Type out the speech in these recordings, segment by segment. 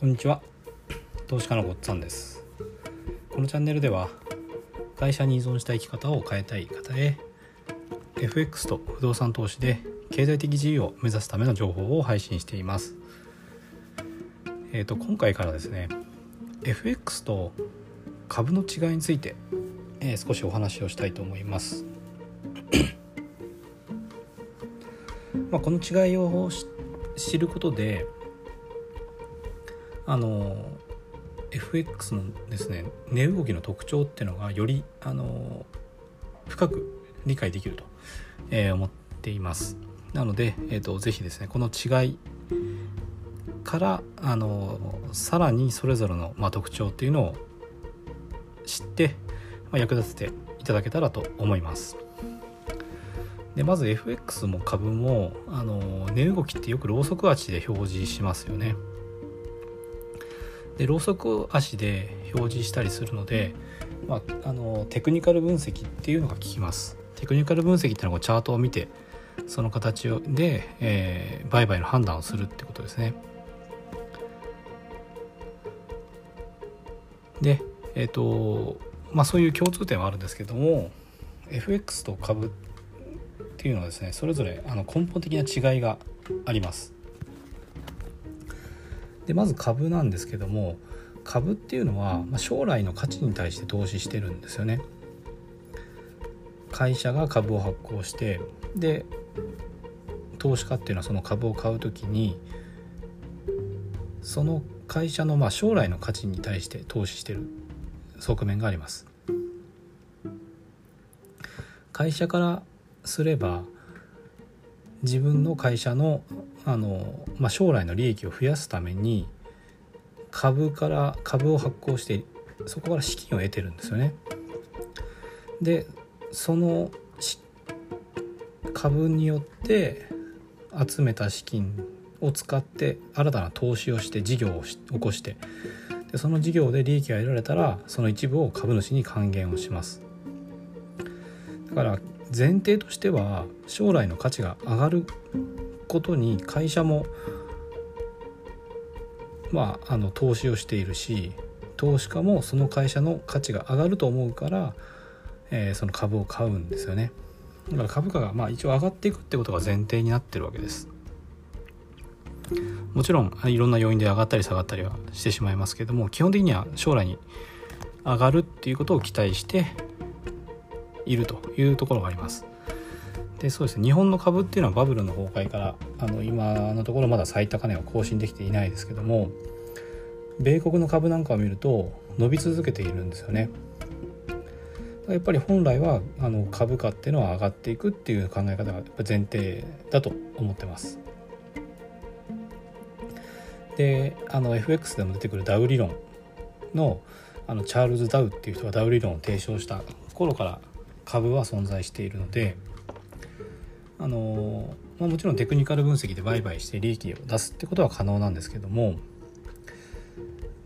こんにちは。投資家のごっつんです。このチャンネルでは会社に依存した生き方を変えたい方へ FX と不動産投資で経済的自由を目指すための情報を配信しています。えっ、ー、と今回からですね FX と株の違いについて、えー、少しお話をしたいと思います。まあこの違いを知ることであの FX のですね値動きの特徴っていうのがよりあの深く理解できると、えー、思っています。なので、えーと、ぜひですねこの違いからあのさらにそれぞれの、まあ、特徴っていうのを知って、まあ、役立てていただけたらと思います。でまず FX も株もあの値動きってよくローソク足で表示しますよね。でローソク足で表示したりするので、まあ、あのテクニカル分析っていうのが効きます。テクニカル分析っていうのはチャートを見てその形で、えー、売買の判断をするってことですね。でえっ、ー、とまあそういう共通点はあるんですけども FX と株っていうのはですねそれぞれあの根本的な違いがあります。でまず株なんですけども株っていうのは、ま、将来の価値に対して投資してるんですよね。会社が株を発行してで投資家っていうのはその株を買う時にその会社のま将来の価値に対して投資してる側面があります。会社からすれば自分の会社のあの、まあ、将来の利益を増やすために株から株を発行してそこから資金を得てるんですよね。でその株によって集めた資金を使って新たな投資をして事業を起こしてでその事業で利益が得られたらその一部を株主に還元をしますだから前提としては将来の価値が上がることに会社もまああの投資をしているし投資家もその会社の価値が上がると思うから、えー、その株を買うんですよね。だから株価がまあ一応上がっていくってことが前提になってるわけです。もちろんいろんな要因で上がったり下がったりはしてしまいますけども基本的には将来に上がるっていうことを期待しているというところがあります。でそうですね。日本の株っていうのはバブルの崩壊からあの今のところまだ最高値を更新できていないですけども米国の株なんかを見ると伸び続けているんですよね。やっぱり本来はあの株価っていうのは上がっていくっていう考え方がやっぱ前提だと思ってます。であの FX でも出てくるダウ理論のあのチャールズ・ダウっていう人がダウ理論を提唱した頃から株は存在しているのであの、まあ、もちろんテクニカル分析で売買して利益を出すってことは可能なんですけども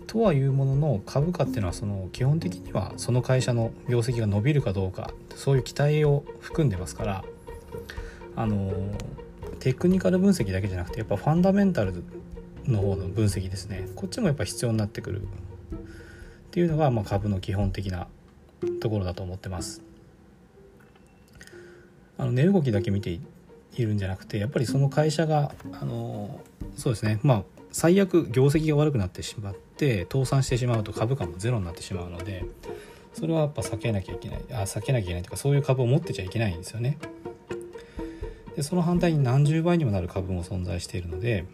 とはいうものの株価っていうのはその基本的にはその会社の業績が伸びるかどうかそういう期待を含んでますからあのテクニカル分析だけじゃなくてやっぱファンダメンタルの方の分析ですねこっちもやっぱ必要になってくるっていうのがまあ株の基本的なところだと思ってます。あの値動きだけ見ているんじゃなくてやっぱりその会社があのそうですねまあ最悪業績が悪くなってしまって倒産してしまうと株価もゼロになってしまうのでそれはやっぱ避けなきゃいけないあ避けなきゃいけないというかそういう株を持ってちゃいけないんですよね。でその反対に何十倍にもなる株も存在しているのでやっ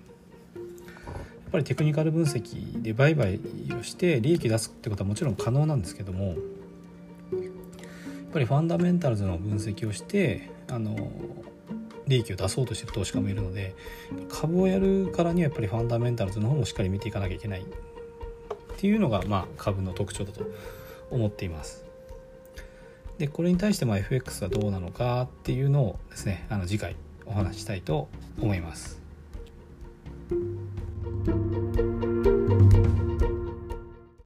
ぱりテクニカル分析で売買をして利益出すってことはもちろん可能なんですけどもやっぱりファンダメンタルズの分析をしてあの利益を出そうとしてる投資家もいるので株をやるからにはやっぱりファンダメンタルズの方もしっかり見ていかなきゃいけないっていうのが、まあ、株の特徴だと思っています。でこれに対してま FX はどうなのかっていうのをですねあの次回お話したいと思います。